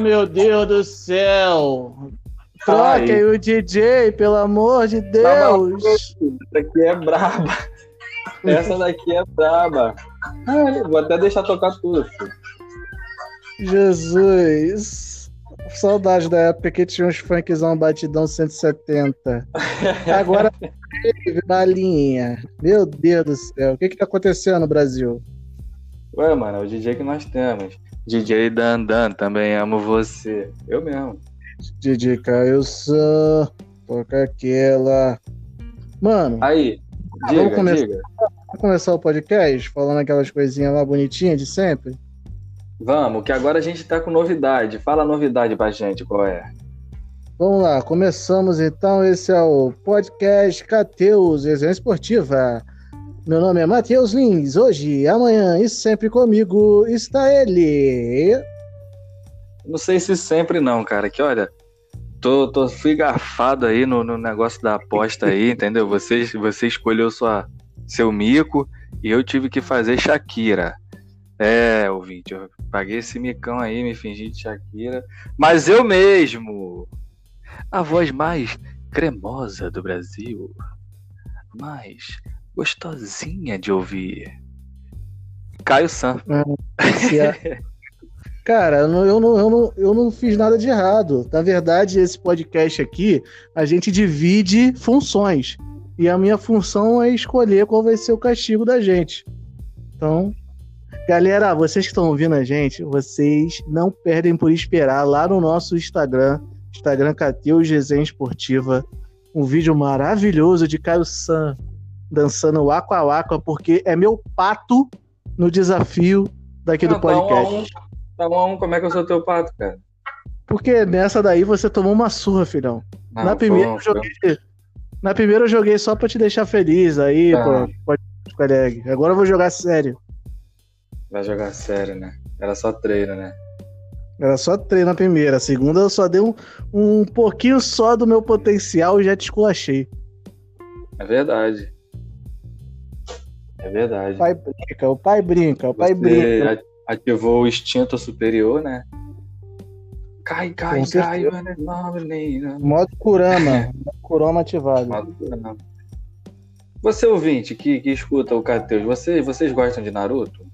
Meu Deus do céu! Troquem o DJ, pelo amor de Deus! Essa aqui é braba. Essa daqui é braba. Ai, vou até deixar tocar tudo. filho. Jesus! Saudade da época que tinha uns funkzão batidão 170. Agora teve balinha. Meu Deus do céu. O que que tá acontecendo no Brasil? Ué, mano, é o DJ que nós temos. DJ Dandan, também amo você. Eu mesmo. DJ Caio Sam, toca aquela. Mano, Aí, Ah, vamos diga, começar. diga. vamos começar o podcast falando aquelas coisinhas lá bonitinhas de sempre? Vamos, que agora a gente tá com novidade. Fala a novidade pra gente, qual é? Vamos lá, começamos então. Esse é o podcast Cateus, Resenha Esportiva. Meu nome é Matheus Lins. Hoje, amanhã e sempre comigo está ele. Não sei se sempre não, cara. Que olha, tô, tô fui garfado aí no, no negócio da aposta aí, entendeu? Você, você escolheu sua, seu mico e eu tive que fazer Shakira. É, ouvinte, eu paguei esse micão aí, me fingi de Shakira. Mas eu mesmo, a voz mais cremosa do Brasil, mais gostosinha de ouvir. Caio San. Se é- Cara, eu não, eu, não, eu, não, eu não fiz nada de errado. Na verdade, esse podcast aqui, a gente divide funções. E a minha função é escolher qual vai ser o castigo da gente. Então, galera, vocês que estão ouvindo a gente, vocês não perdem por esperar lá no nosso Instagram, Instagram Cateus Resenha Esportiva, um vídeo maravilhoso de Caio San dançando o Aqua Aqua, porque é meu pato no desafio daqui do Ah, tá um a podcast. um. Tá um a um, como é que eu sou teu pato, cara? Porque nessa daí você tomou uma surra, filhão. Ah, na, primeira um- eu joguei, na primeira eu joguei só pra te deixar feliz. Aí, Tá. pô, pode ficar. Agora eu vou jogar sério. Vai jogar sério, né? Era só treino, né? Era só treino na primeira. A segunda eu só dei um, um pouquinho só do meu potencial e já te esculachei. É verdade. É verdade. O pai brinca, o pai brinca, o pai Você brinca. ativou o instinto superior, né? Cai, cai, Com cai, mano. Modo Kurama. modo Kurama ativado. Não. Você ouvinte que, que escuta o Cateus, você, vocês gostam de Naruto?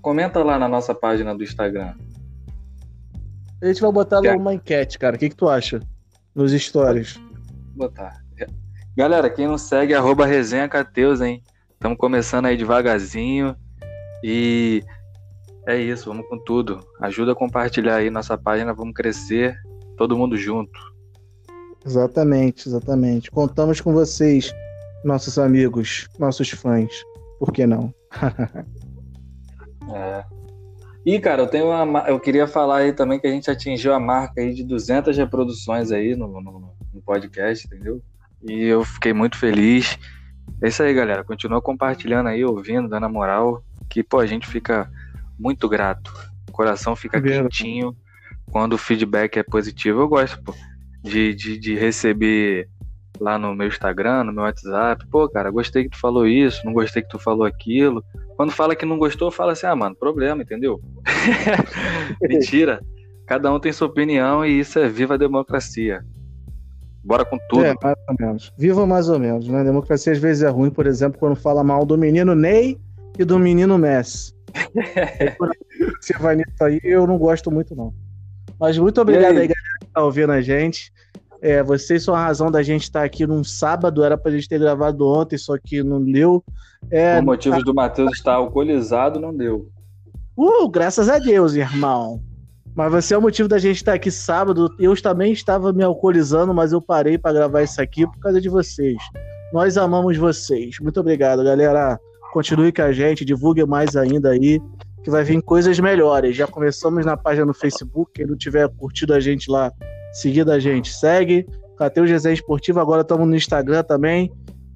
Comenta lá na nossa página do Instagram. A gente vai botar lá Quer? uma enquete, cara. O que, que tu acha? Nos stories. Botar. Galera, quem não segue, arroba resenha Cateus, hein? Estamos começando aí devagarzinho. E é isso, vamos com tudo. Ajuda a compartilhar aí nossa página, vamos crescer, todo mundo junto. Exatamente, exatamente. Contamos com vocês, nossos amigos, nossos fãs. Por que não? É. E, cara, eu tenho uma, ma- eu queria falar aí também que a gente atingiu a marca aí de 200 reproduções aí no, no, no podcast, entendeu? E eu fiquei muito feliz. É isso aí, galera. Continua compartilhando aí, ouvindo, dando a moral, que, pô, a gente fica muito grato. O coração fica quentinho quando o feedback é positivo. Eu gosto, pô, de, de, de receber lá no meu Instagram, no meu WhatsApp. Pô, cara, gostei que tu falou isso, não gostei que tu falou aquilo. Quando fala que não gostou, fala assim, ah, mano, problema, entendeu? Mentira. Cada um tem sua opinião e isso é viva a democracia. Bora com tudo. É, mais ou menos. Viva mais ou menos, né? Democracia às vezes é ruim, por exemplo, quando fala mal do menino Ney e do menino Messi. Você vai nisso aí, eu não gosto muito, não. Mas muito obrigado aí? galera, que tá ouvindo a gente. É, vocês são a razão da gente estar aqui num sábado, era pra gente ter gravado ontem, só que não deu. É, Por motivos do Matheus estar alcoolizado, não deu. Uh, graças a Deus, irmão. Mas você é o motivo da gente estar aqui sábado. Eu também estava me alcoolizando, mas eu parei para gravar isso aqui por causa de vocês. Nós amamos vocês. Muito obrigado, galera. Continue com a gente, divulgue mais ainda aí, que vai vir coisas melhores. Já começamos na página no Facebook. Quem não tiver curtido a gente lá, seguido a gente, segue. Cateus Resenha Esportivo, agora estamos no Instagram também.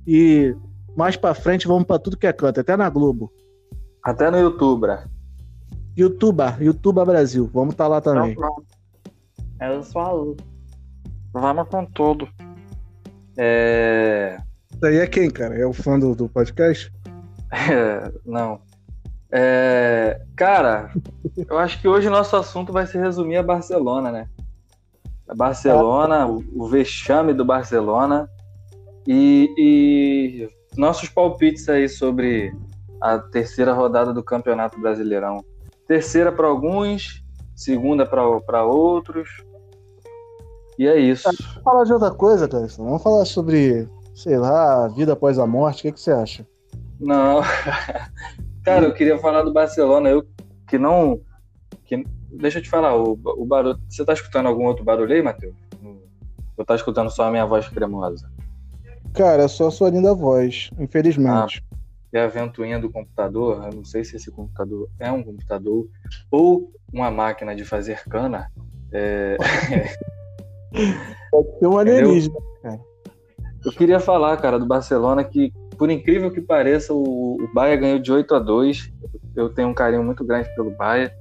E mais para frente vamos para tudo que é canto, até na Globo. Até no YouTube. Youtuba, Youtuba Brasil. Vamos estar lá também. É isso aí. Vamos com tudo. É... Isso aí é quem, cara? É o fã do, do podcast? é, Não. É, cara, eu acho que hoje nosso assunto vai se resumir a Barcelona, né? A Barcelona, o, o vexame do Barcelona e, e nossos palpites aí sobre a terceira rodada do Campeonato Brasileirão. Terceira para alguns, segunda para outros. E é isso. Vamos falar de outra coisa, cara. Vamos falar sobre, sei lá, vida após a morte. O que, que você acha? Não. Cara, eu queria falar do Barcelona. Eu que não. Que, deixa eu te falar, o, o barulho. Você tá escutando algum outro barulho aí, Matheus? Ou tá escutando só a minha voz cremosa? Cara, é só a sua linda voz, infelizmente. Ah, é a ventoinha do computador. Eu não sei se esse computador é um computador ou uma máquina de fazer cana. É... Pode ser um alienígena, cara. Eu queria falar, cara, do Barcelona que por incrível que pareça, o, o Bahia ganhou de 8 a 2 Eu tenho um carinho muito grande pelo Bahia.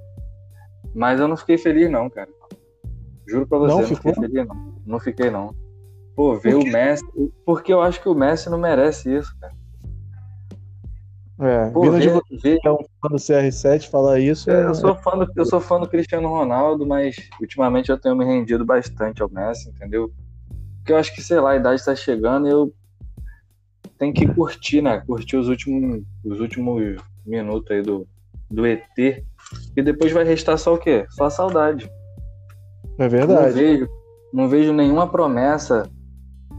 Mas eu não fiquei feliz, não, cara. Juro pra você, não, não fiquei feliz, não. Não fiquei, não. Pô, ver o Messi. Porque eu acho que o Messi não merece isso, cara. É, Pô, vindo ver, de você, é um fã do CR7 falar isso. É, eu, sou fã do, eu sou fã do Cristiano Ronaldo, mas ultimamente eu tenho me rendido bastante ao Messi, entendeu? Porque eu acho que, sei lá, a idade tá chegando e eu tem que curtir, né? Curtir os últimos, os últimos minutos aí do, do ET. E depois vai restar só o quê? Só a saudade. É verdade. Não vejo, não vejo nenhuma promessa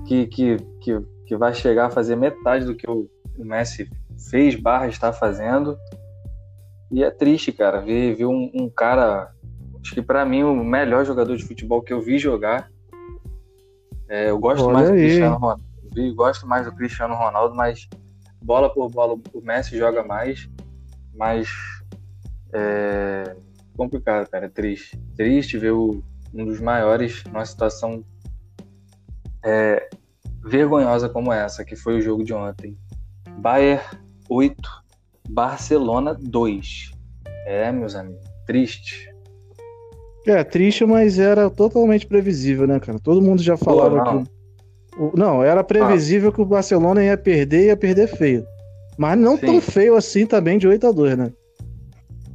que, que, que, que vai chegar a fazer metade do que o, o Messi fez, barra está fazendo. E é triste, cara, ver, ver um, um cara. Acho que para mim o melhor jogador de futebol que eu vi jogar. É, eu gosto Olha mais aí. do Cristiano Ronaldo gosto mais do Cristiano Ronaldo, mas bola por bola o Messi joga mais, mas é complicado, cara, é triste. Triste ver o, um dos maiores numa situação é, vergonhosa como essa, que foi o jogo de ontem. Bayern 8, Barcelona 2. É, meus amigos, triste. É, triste, mas era totalmente previsível, né, cara? Todo mundo já falava Pô, que não, era previsível ah. que o Barcelona ia perder e ia perder feio. Mas não Sim. tão feio assim também de 8 a 2 né?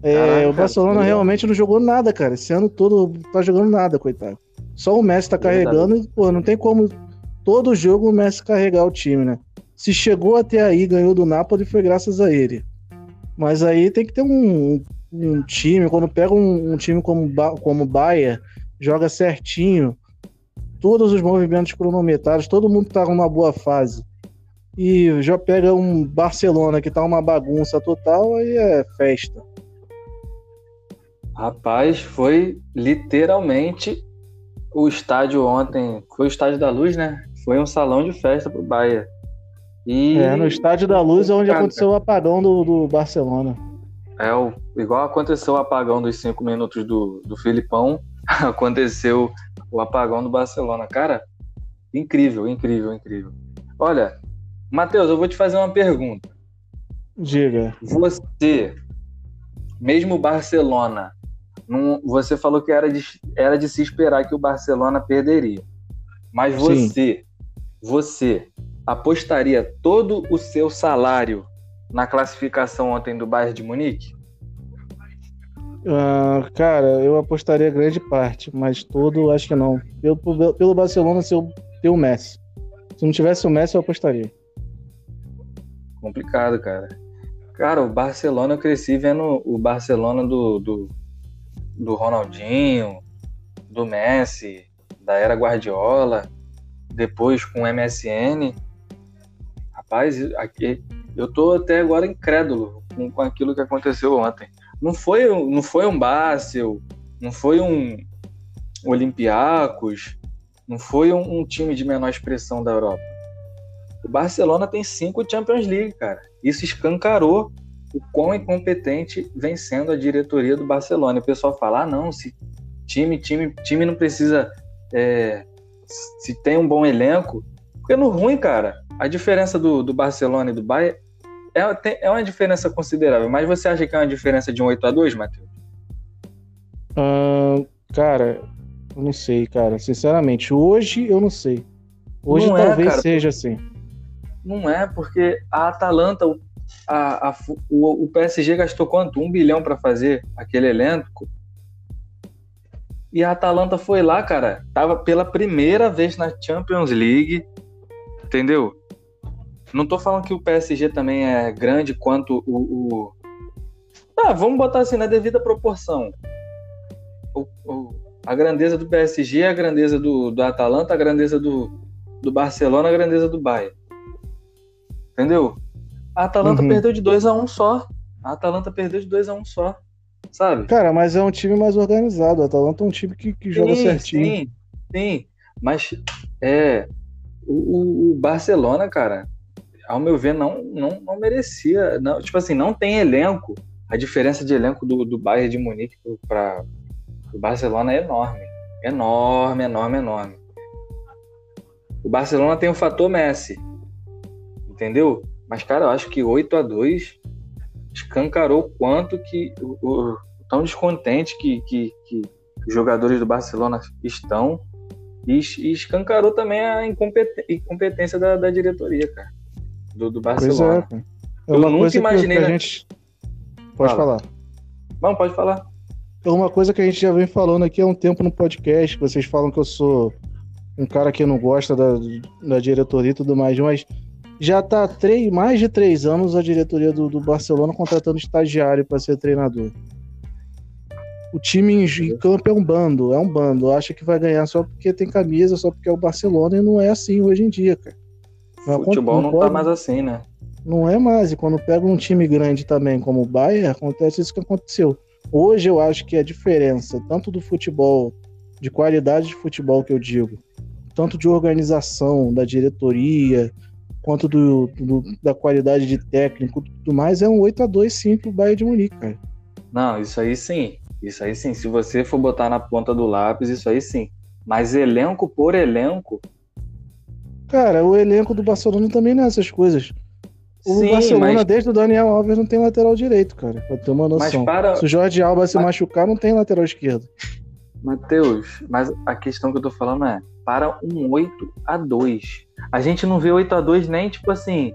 É, Caraca, o Barcelona realmente não jogou nada, cara. Esse ano todo tá jogando nada, coitado. Só o Messi tá carregando e, pô, não tem como todo jogo o Messi carregar o time, né? Se chegou até aí, ganhou do Napoli, foi graças a ele. Mas aí tem que ter um, um time, quando pega um, um time como, como Bayern, joga certinho, todos os movimentos cronometrados, todo mundo tá numa boa fase. E já pega um Barcelona que tá uma bagunça total, aí é festa. Rapaz, foi literalmente o estádio ontem. Foi o estádio da luz, né? Foi um salão de festa pro Bahia. E... É, no estádio da luz é onde aconteceu o apagão do, do Barcelona. É, o, igual aconteceu o apagão dos cinco minutos do, do Filipão, aconteceu o apagão do Barcelona. Cara, incrível, incrível, incrível. Olha, Matheus, eu vou te fazer uma pergunta. Diga. Você, mesmo o Barcelona, não, você falou que era de, era de se esperar que o Barcelona perderia. Mas você, Sim. você apostaria todo o seu salário na classificação ontem do Bayern de Munique? Uh, cara, eu apostaria grande parte, mas todo acho que não. Pelo, pelo Barcelona, se eu ter o Messi. Se não tivesse o Messi, eu apostaria. Complicado, cara. Cara, o Barcelona, eu cresci vendo o Barcelona do, do, do Ronaldinho, do Messi, da era Guardiola, depois com o MSN. Rapaz, aqui, eu tô até agora incrédulo com, com aquilo que aconteceu ontem não foi, não foi um Basel, não foi um Olympiacos, não foi um, um, time de menor expressão da Europa. O Barcelona tem cinco Champions League, cara. Isso escancarou o quão incompetente vem sendo a diretoria do Barcelona. O pessoal fala: ah, não, se time, time, time não precisa. É, se tem um bom elenco. Porque no ruim, cara, a diferença do, do Barcelona e do Bayern é, tem, é uma diferença considerável, mas você acha que é uma diferença de um 8 a 2 Matheus? Cara, eu não sei, cara. Sinceramente, hoje eu não sei. Hoje não é, talvez é, seja assim. Não é, porque a Atalanta a, a, o, o PSG gastou quanto? Um bilhão para fazer aquele elenco. E a Atalanta foi lá, cara. Tava pela primeira vez na Champions League. Entendeu? Não tô falando que o PSG também é grande quanto o. o... Ah, vamos botar assim, na devida proporção. O, o, a grandeza do PSG, a grandeza do, do Atalanta, a grandeza do, do Barcelona, a grandeza do Bayern. Entendeu? A Atalanta uhum. perdeu de 2 a 1 um só. A Atalanta perdeu de 2 a 1 um só. Sabe? Cara, mas é um time mais organizado. A Atalanta é um time que, que joga certinho. Sim, sim. Mas é. O, o, Barcelona, cara, ao meu ver, não, não, não merecia. Não, tipo assim, não tem elenco. A diferença de elenco do, do Bayern de Munique para o Barcelona é enorme. Enorme, enorme, enorme. O Barcelona tem o fator Messi. Entendeu? Mas, cara, eu acho que 8 a 2 escancarou quanto que o, o tão descontente que, que, que, os jogadores do Barcelona estão e, e escancarou também a incompetência da, da diretoria, cara, do, do Barcelona. Pois é, é eu nunca imaginei. Que, que a gente... Pode Fala. falar. Não, pode falar. É uma coisa que a gente já vem falando aqui há um tempo no podcast, que vocês falam que eu sou um cara que não gosta da, da diretoria e tudo mais, mas já está três, mais de três anos a diretoria do, do Barcelona contratando estagiário para ser treinador. O time em campo é um bando, é um bando. Acha que vai ganhar só porque tem camisa, só porque é o Barcelona, e não é assim hoje em dia, cara. O futebol não, não tá mais assim, né? Não é mais. E quando pega um time grande também, como o Bayern, acontece isso que aconteceu. Hoje eu acho que a diferença, tanto do futebol, de qualidade de futebol que eu digo, tanto de organização, da diretoria, quanto do, do, da qualidade de técnico tudo mais, é um 8 a 2 sim pro Bayern de Munique, cara. Não, isso aí sim. Isso aí sim. Se você for botar na ponta do lápis, isso aí sim. Mas elenco por elenco. Cara, o elenco do Barcelona também não é essas coisas. O sim, Barcelona, mas... desde o Daniel Alves, não tem lateral direito, cara. Pra ter uma noção. Para... Se o Jorge Alba se mas... machucar, não tem lateral esquerdo. Matheus, mas a questão que eu tô falando é para um 8 a 2 A gente não vê 8 a 2 nem tipo assim,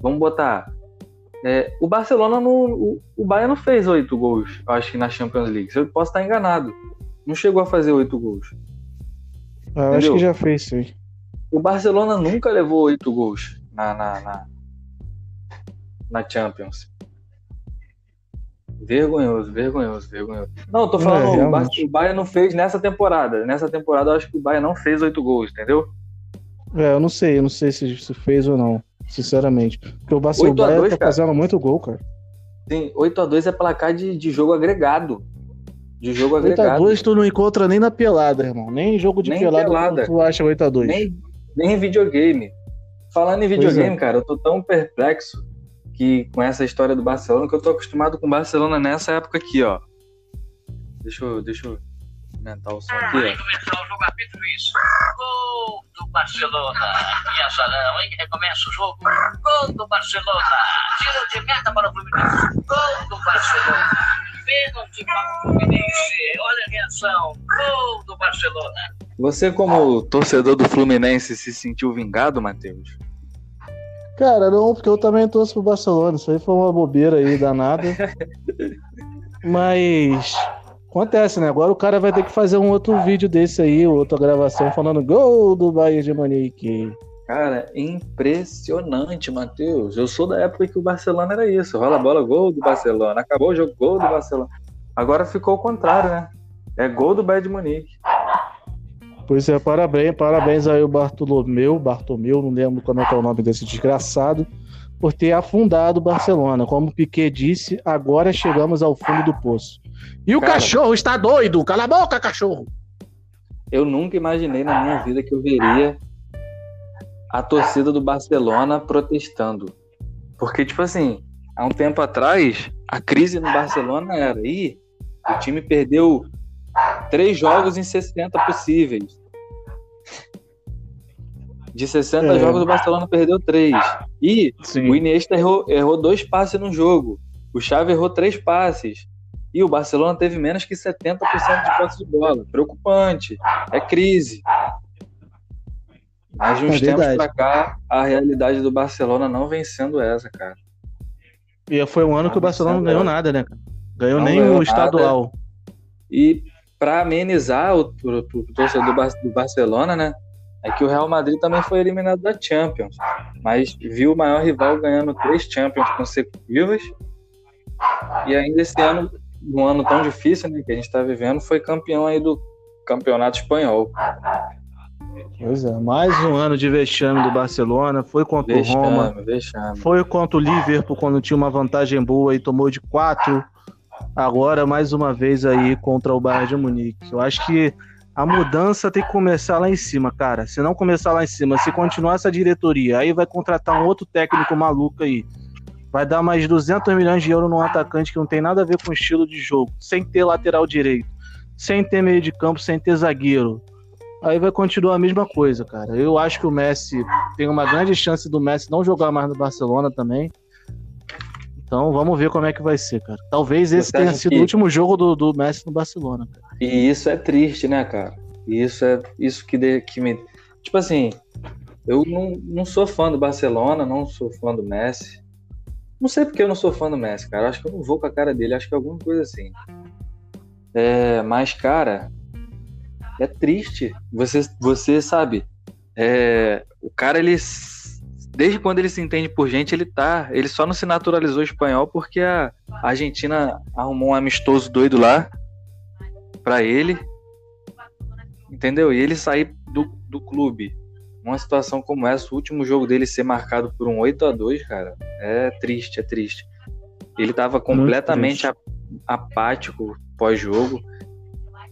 vamos botar. É, o Barcelona no. O, o Bayern não fez 8 gols, eu acho que na Champions League. Eu posso estar enganado. Não chegou a fazer 8 gols. Ah, eu acho que já fez, sim. O Barcelona nunca levou 8 gols na, na, na, na Champions. Vergonhoso, vergonhoso, vergonhoso. Não, tô falando, é, o, Bayern, o Bayern não fez nessa temporada. Nessa temporada eu acho que o Bayern não fez oito gols, entendeu? É, eu não sei, eu não sei se, se fez ou não, sinceramente. Porque o Barcelona tá fazendo muito gol, cara. Sim, 8x2 é placar de, de jogo agregado. De jogo agregado. 8x2 tu não encontra nem na pelada, irmão. Nem em jogo de nem pelada, pelada. tu acha 8x2. Nem, nem em videogame. Falando em videogame, é. cara, eu tô tão perplexo que com essa história do Barcelona, que eu tô acostumado com o Barcelona nessa época aqui, ó. Deixa eu, deixa eu aumentar o som aqui, ó. começar o jogo apito isso. Gol do Barcelona. E a hein? Recomeça o jogo. Gol do Barcelona. Tiro de meta para o Fluminense. Gol do Barcelona. Pênalti para o Fluminense. Olha a reação. Gol do Barcelona. Você, como torcedor do Fluminense, se sentiu vingado, Matheus? Cara, não, porque eu também torço pro Barcelona. Isso aí foi uma bobeira aí danada. Mas acontece, né? Agora o cara vai ter que fazer um outro vídeo desse aí, outra gravação falando gol do Bayern de Munique. Cara, impressionante, Matheus. Eu sou da época que o Barcelona era isso. Rola a bola, gol do Barcelona. Acabou o jogo, gol do Barcelona. Agora ficou o contrário, né? É gol do Bayern de Munique. Pois é, parabéns, parabéns aí o Bartolomeu, Bartomeu, não lembro como é que é o nome desse desgraçado, por ter afundado o Barcelona. Como o Piquet disse, agora chegamos ao fundo do poço. E o Cara, cachorro está doido! Cala a boca, cachorro! Eu nunca imaginei na minha vida que eu veria a torcida do Barcelona protestando. Porque, tipo assim, há um tempo atrás, a crise no Barcelona era, ih, o time perdeu três jogos em 60 possíveis. De 60 é. jogos, o Barcelona perdeu três. E Sim. o Iniesta errou, errou dois passes no jogo. O Xavi errou três passes. E o Barcelona teve menos que 70% de posse de bola. Preocupante. É crise. Mas de uns é tempos pra cá, a realidade do Barcelona não vem sendo essa, cara. E foi um ano que o Barcelona não ganhou nada, né? Ganhou Não nem ganhou o nada. estadual. E para amenizar o, pro- pro torcedor do Barcelona, né? É que o Real Madrid também foi eliminado da Champions. Mas viu o maior rival ganhando três Champions consecutivas. E ainda esse ano, um ano tão difícil né, que a gente está vivendo, foi campeão aí do Campeonato Espanhol. Pois é, mais um ano de vexame do Barcelona. Foi contra o Roma. Vexame, vexame. Foi contra o Liverpool quando tinha uma vantagem boa e tomou de quatro. Agora, mais uma vez aí contra o Bayern de Munique. Eu acho que a mudança tem que começar lá em cima, cara. Se não começar lá em cima, se continuar essa diretoria, aí vai contratar um outro técnico maluco aí. Vai dar mais 200 milhões de euros num atacante que não tem nada a ver com o estilo de jogo, sem ter lateral direito, sem ter meio de campo, sem ter zagueiro. Aí vai continuar a mesma coisa, cara. Eu acho que o Messi tem uma grande chance do Messi não jogar mais no Barcelona também. Então vamos ver como é que vai ser, cara. Talvez esse tenha sido que- o último jogo do, do Messi no Barcelona, cara. E isso é triste, né, cara? E isso é isso que, de- que me. Tipo assim, eu não, não sou fã do Barcelona, não sou fã do Messi. Não sei porque eu não sou fã do Messi, cara. Acho que eu não vou com a cara dele, acho que é alguma coisa assim. É, mas, cara, é triste. Você, você sabe, é, o cara, ele. Desde quando ele se entende por gente, ele tá. Ele só não se naturalizou espanhol porque a Argentina arrumou um amistoso doido lá pra ele. Entendeu? E ele sair do, do clube numa situação como essa, o último jogo dele ser marcado por um 8 a 2 cara, é triste, é triste. Ele tava completamente triste. a- apático pós-jogo.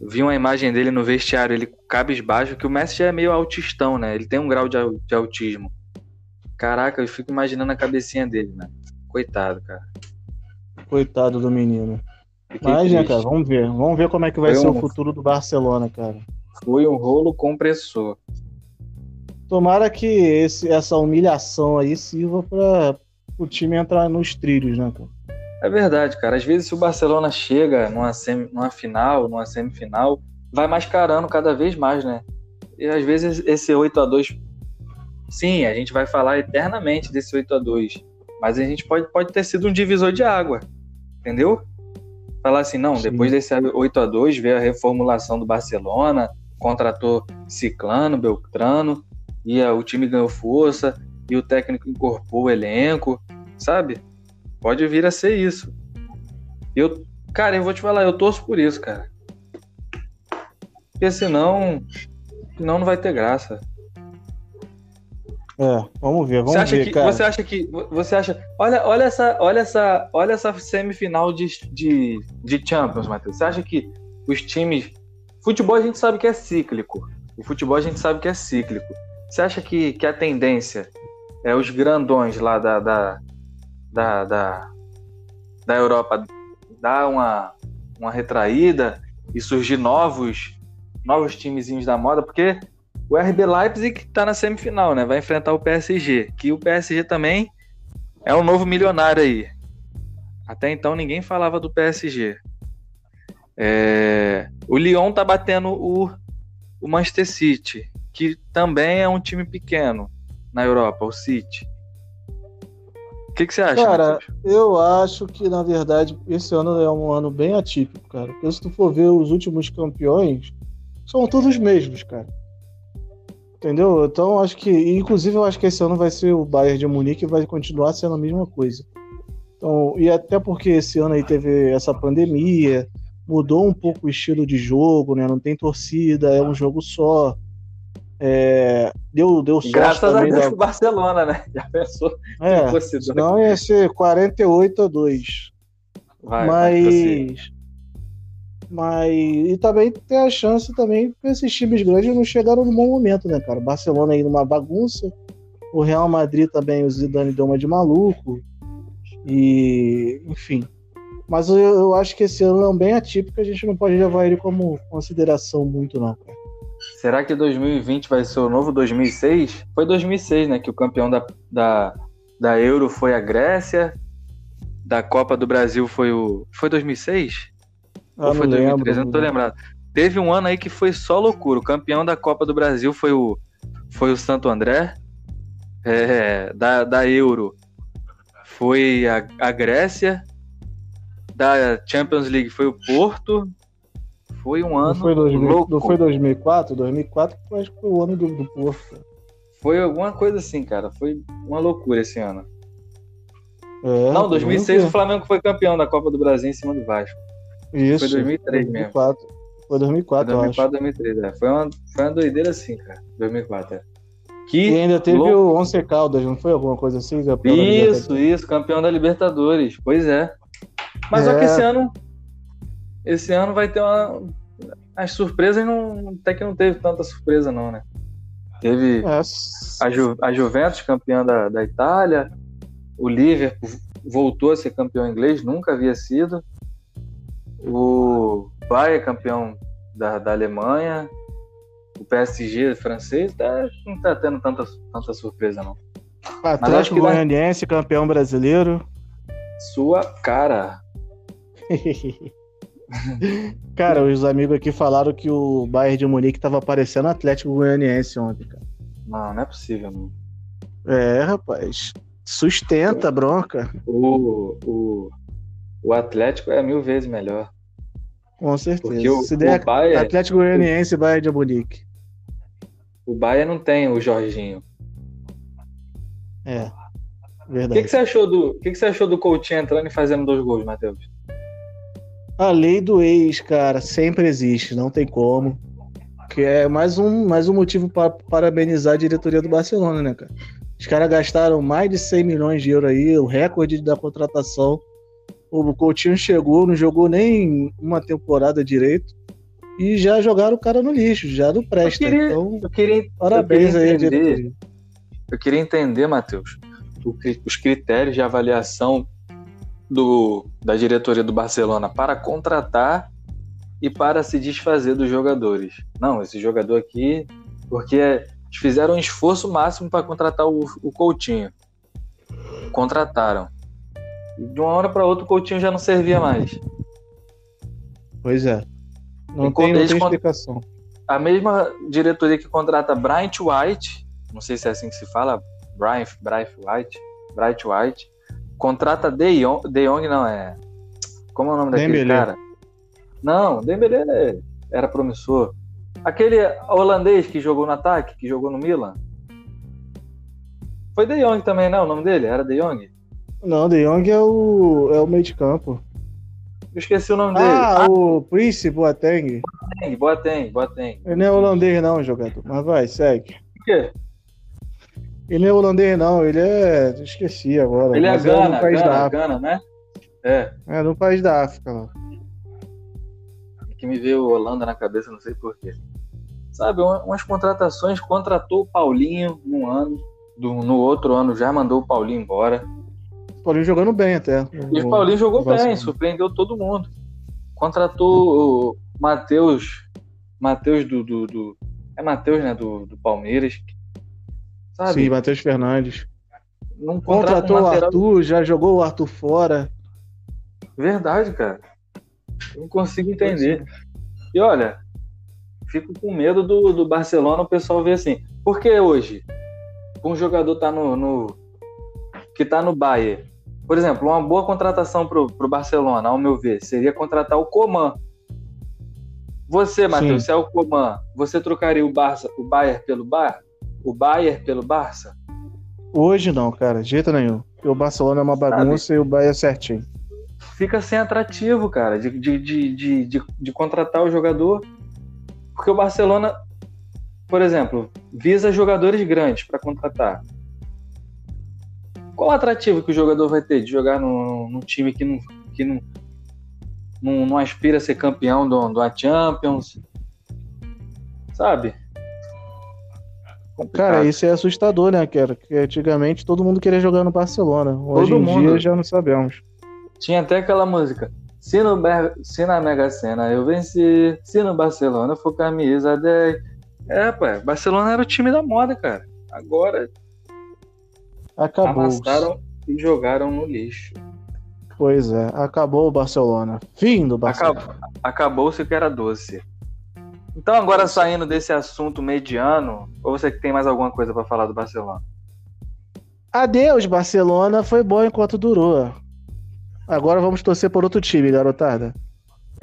Vi uma imagem dele no vestiário, ele cabisbaixo, que o Messi já é meio autistão, né? Ele tem um grau de, de autismo. Caraca, eu fico imaginando a cabecinha dele, né? Coitado, cara. Coitado do menino. Fiquei Mas, né, cara, vamos ver. Vamos ver como é que vai Foi ser um- o futuro do Barcelona, cara. Foi um rolo compressor. Tomara que esse, essa humilhação aí sirva para o time entrar nos trilhos, né, cara? É verdade, cara. Às vezes, se o Barcelona chega numa, semi, numa final, numa semifinal, vai mascarando cada vez mais, né? E às vezes esse 8 a 2 sim, a gente vai falar eternamente desse 8 a 2 mas a gente pode, pode ter sido um divisor de água, entendeu? Falar assim, não, Sim. depois desse 8 a 2 veio a reformulação do Barcelona, contratou Ciclano, Beltrano, e a- o time ganhou força, e o técnico incorporou o elenco, sabe? Pode vir a ser isso. Eu, cara, eu vou te falar, eu torço por isso, cara. Porque senão, senão não vai ter graça. É, vamos ver, vamos Você acha ver, que, cara. você acha que, você acha, olha, olha essa, olha essa, olha essa semifinal de, de, de Champions, Matheus. Você acha que os times, futebol a gente sabe que é cíclico. O futebol a gente sabe que é cíclico. Você acha que, que a tendência é os grandões lá da, da, da, da, da Europa dar uma, uma retraída e surgir novos novos timezinhos da moda, porque o RB Leipzig tá na semifinal, né? Vai enfrentar o PSG, que o PSG também é um novo milionário aí. Até então ninguém falava do PSG. É, O Lyon tá batendo o, o Manchester City, que também é um time pequeno na Europa, o City. O que, que você acha? Cara, Matheus? eu acho que, na verdade, esse ano é um ano bem atípico, cara. Porque se tu for ver os últimos campeões, são todos os mesmos, cara. Entendeu? Então, acho que. Inclusive, eu acho que esse ano vai ser o Bayern de Munique e vai continuar sendo a mesma coisa. Então, e até porque esse ano aí teve essa pandemia, mudou um pouco o estilo de jogo, né? Não tem torcida, é um jogo só. É, deu, deu sorte Graças a Deus da- pro Barcelona, né? Já pensou? É, senão ia ser 48 a 2. Vai, mas. Mas. E também tem a chance também que esses times grandes não chegaram no bom momento, né, cara? Barcelona aí numa bagunça. O Real Madrid também, o Zidane deu uma de maluco. E. Enfim. Mas eu, eu acho que esse ano é um bem atípico, a gente não pode levar ele como consideração muito, não, cara. Será que 2020 vai ser o novo 2006? Foi 2006, né? Que o campeão da, da, da Euro foi a Grécia, da Copa do Brasil foi o. Foi 2006? Ah, Ou foi não 2013? Eu não tô lembro. lembrado. Teve um ano aí que foi só loucura. O campeão da Copa do Brasil foi o, foi o Santo André. É, da, da Euro foi a, a Grécia. Da Champions League foi o Porto. Foi um ano Não foi, 2000, louco. não foi 2004? 2004 eu acho que foi o ano do, do Porto. Foi alguma coisa assim, cara. Foi uma loucura esse ano. É, Não, 2006 o Flamengo foi campeão da Copa do Brasil em cima do Vasco. Isso. Foi 2003 mesmo. 2004. Foi 2004, Foi eu acho. 2004, 2003, é. Foi uma, foi uma doideira assim, cara. 2004, é. E Que ainda teve louco. o Once Caldas, não foi alguma coisa assim? campeão Isso, isso, campeão da Libertadores. Pois é. Mas só É. que esse ano. Esse ano vai ter uma. As surpresas não. Até que não teve tanta surpresa, não, né? Teve É, a, Ju, a Juventus, campeã da, da Itália. O Liverpool voltou a ser campeão inglês, nunca havia sido. O Bayern, campeão da, da Alemanha. O PSG francês, tá, não tá tendo tanta, tanta surpresa, não. acho Atlético Goianiense, campeão brasileiro. Sua cara. cara, os amigos aqui falaram que o Bayern de Munique tava parecendo Atlético Goianiense ontem, cara. Não, não é possível, não. É, rapaz. Sustenta a bronca, O, o, o Atlético é mil vezes melhor. com certeza. Porque o, Se der o Bayern, Atlético Goianiense e Bayern de Munique. o Bayern não tem o Jorginho. É. O que, Verdade. que você achou do, que, que você achou do Coutinho entrando e fazendo dois gols, Matheus? A lei do ex, cara, sempre existe, não tem como. Que é mais um, mais um motivo para parabenizar a diretoria do Barcelona, né, cara? Os caras gastaram mais de 100 milhões de euros aí, o recorde da contratação. O Coutinho chegou, não jogou nem uma temporada direito. E já jogaram o cara no lixo, já não presta. Eu queria- Então, Eu queria, parabéns eu aí, queria entender, diretoria. eu queria entender, Matheus, os critérios de avaliação do, da diretoria do Barcelona para contratar e para se desfazer dos jogadores. Não, esse jogador aqui, porque fizeram um esforço máximo para contratar o, o Coutinho. Contrataram. E de uma hora para outra o Coutinho já não servia mais. Pois é. Não tem, não tem explicação. A mesma diretoria que contrata Bryant White, não sei se é assim que se fala, Brian, Brian White, Bright White, contrata De Jong, De Jong não é. Como é o nome daquele Dembélé. cara? Não, Dembélé era promissor. Aquele holandês que jogou no ataque, que jogou no Milan. Foi De Jong também, não? O nome dele era De Jong? Não, De Jong é o, é o meio de campo. Eu esqueci o nome dele. Ah, o Prince Boateng. Boateng, Boateng, Boateng. Ele não é holandês, não, jogador. Mas vai, segue. Por quê? Ele não é holandês, não. Ele é. Esqueci agora. Ele é mas Gana, no país da Gana, África. Gana, né? É. É no país da África lá. que me veio Holanda na cabeça, não sei porquê. Sabe, uma- umas contratações, contratou o Paulinho num ano, do- no outro ano já mandou o Paulinho embora. O Paulinho jogando bem até. E o Paulinho jogou bem, surpreendeu todo mundo. Contratou o Matheus, Matheus do, do, do- É Matheus, né, do, do Palmeiras. Sabe? Sim, Matheus Fernandes. não Contratou um o lateral. Arthur, já jogou o Arthur fora. Verdade, cara. Eu não consigo entender. E olha, fico com medo do, do Barcelona o pessoal ver assim. Por que hoje? Um jogador tá no, no- que tá no Bayern. Por exemplo, uma boa contratação pro, pro Barcelona, ao meu ver, seria contratar o Coman. Você, Matheus, se é o Coman, você trocaria o Barça, o Bayern pelo Bar? O Bayern pelo Barça? Hoje não, cara, de jeito nenhum. O Barcelona é uma bagunça e o Bahia é certinho. fica sem atrativo, cara, de, de, de, de, de, contratar o jogador. Porque o Barcelona, por exemplo, visa jogadores grandes para contratar. Qual o atrativo que o jogador vai ter de jogar num, num time que não, que não, não, não aspira a ser campeão do, do Champions? Sabe? Complicado. Cara, isso é assustador, né, cara? Porque antigamente todo mundo queria jogar no Barcelona. Hoje Todo em mundo. dia já não sabemos. Tinha até aquela música. Se, no se na Mega Sena eu venci, se no Barcelona for camisa 10. É, pai, Barcelona era o time da moda, cara. Agora Acabou. amassaram e jogaram no lixo. Pois é, acabou o Barcelona. Fim do Barcelona. Acabou, acabou-se que era doce. Então, agora saindo desse assunto mediano, ou você que tem mais alguma coisa pra falar do Barcelona? Adeus, Barcelona. Foi bom enquanto durou. Agora vamos torcer por outro time, garotada.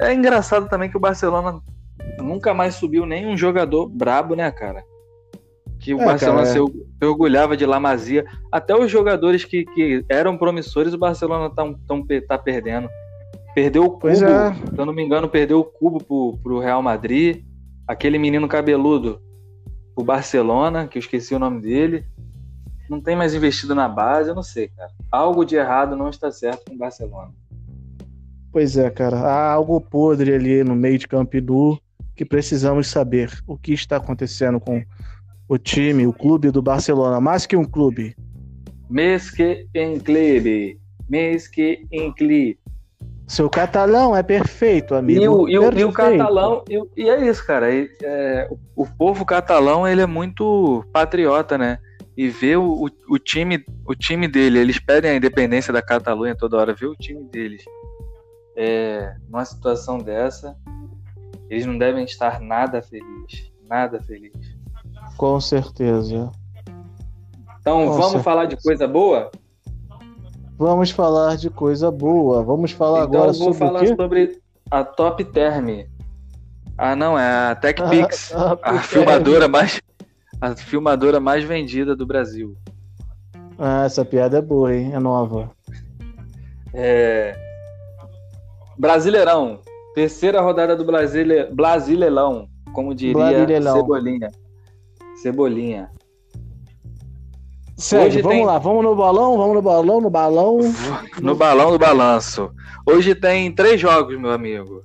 É engraçado também que o Barcelona nunca mais subiu nenhum jogador brabo, né, cara? Que o É, Barcelona cara, é. se or- se orgulhava de La Masia. Até os jogadores que, que eram promissores, o Barcelona tá, tão, tá perdendo. Perdeu o cubo, Pois é. se eu não me engano, perdeu o cubo pro, pro Real Madrid. Aquele menino cabeludo, o Barcelona, que eu esqueci o nome dele. Não tem mais investido na base, eu não sei, cara. Algo de errado não está certo com o Barcelona. Pois é, cara. Há algo podre ali no meio de Camp Nou que precisamos saber o que está acontecendo com o time, o clube do Barcelona. Mais que um clube. Mês que em clube. Mês que em clube. Seu catalão é perfeito, amigo. E o, e, o, e o catalão, e, e é isso, cara. E, é, o, povo catalão ele é muito patriota, né? E ver o, o, o time, o time dele, eles pedem a independência da Catalunha toda hora, ver o time deles é, numa situação dessa, eles não devem estar nada felizes. Nada felizes. Com certeza. Então, Com vamos certeza. falar de coisa boa? Vamos falar de coisa boa. Vamos falar então, agora eu vou sobre falar sobre a Top Term. Ah, não, é a TechPix. Ah, ah, a filmadora mais a filmadora mais vendida do Brasil. Ah, essa piada é boa, hein? É nova. É... Brasileirão, terceira rodada do Brasile... Brasileirão, como diria. Cebolinha. Cebolinha. Hoje vamos tem- lá. Vamos no balão, vamos no balão, no balão. No balão do balanço. Hoje tem três jogos, meu amigo.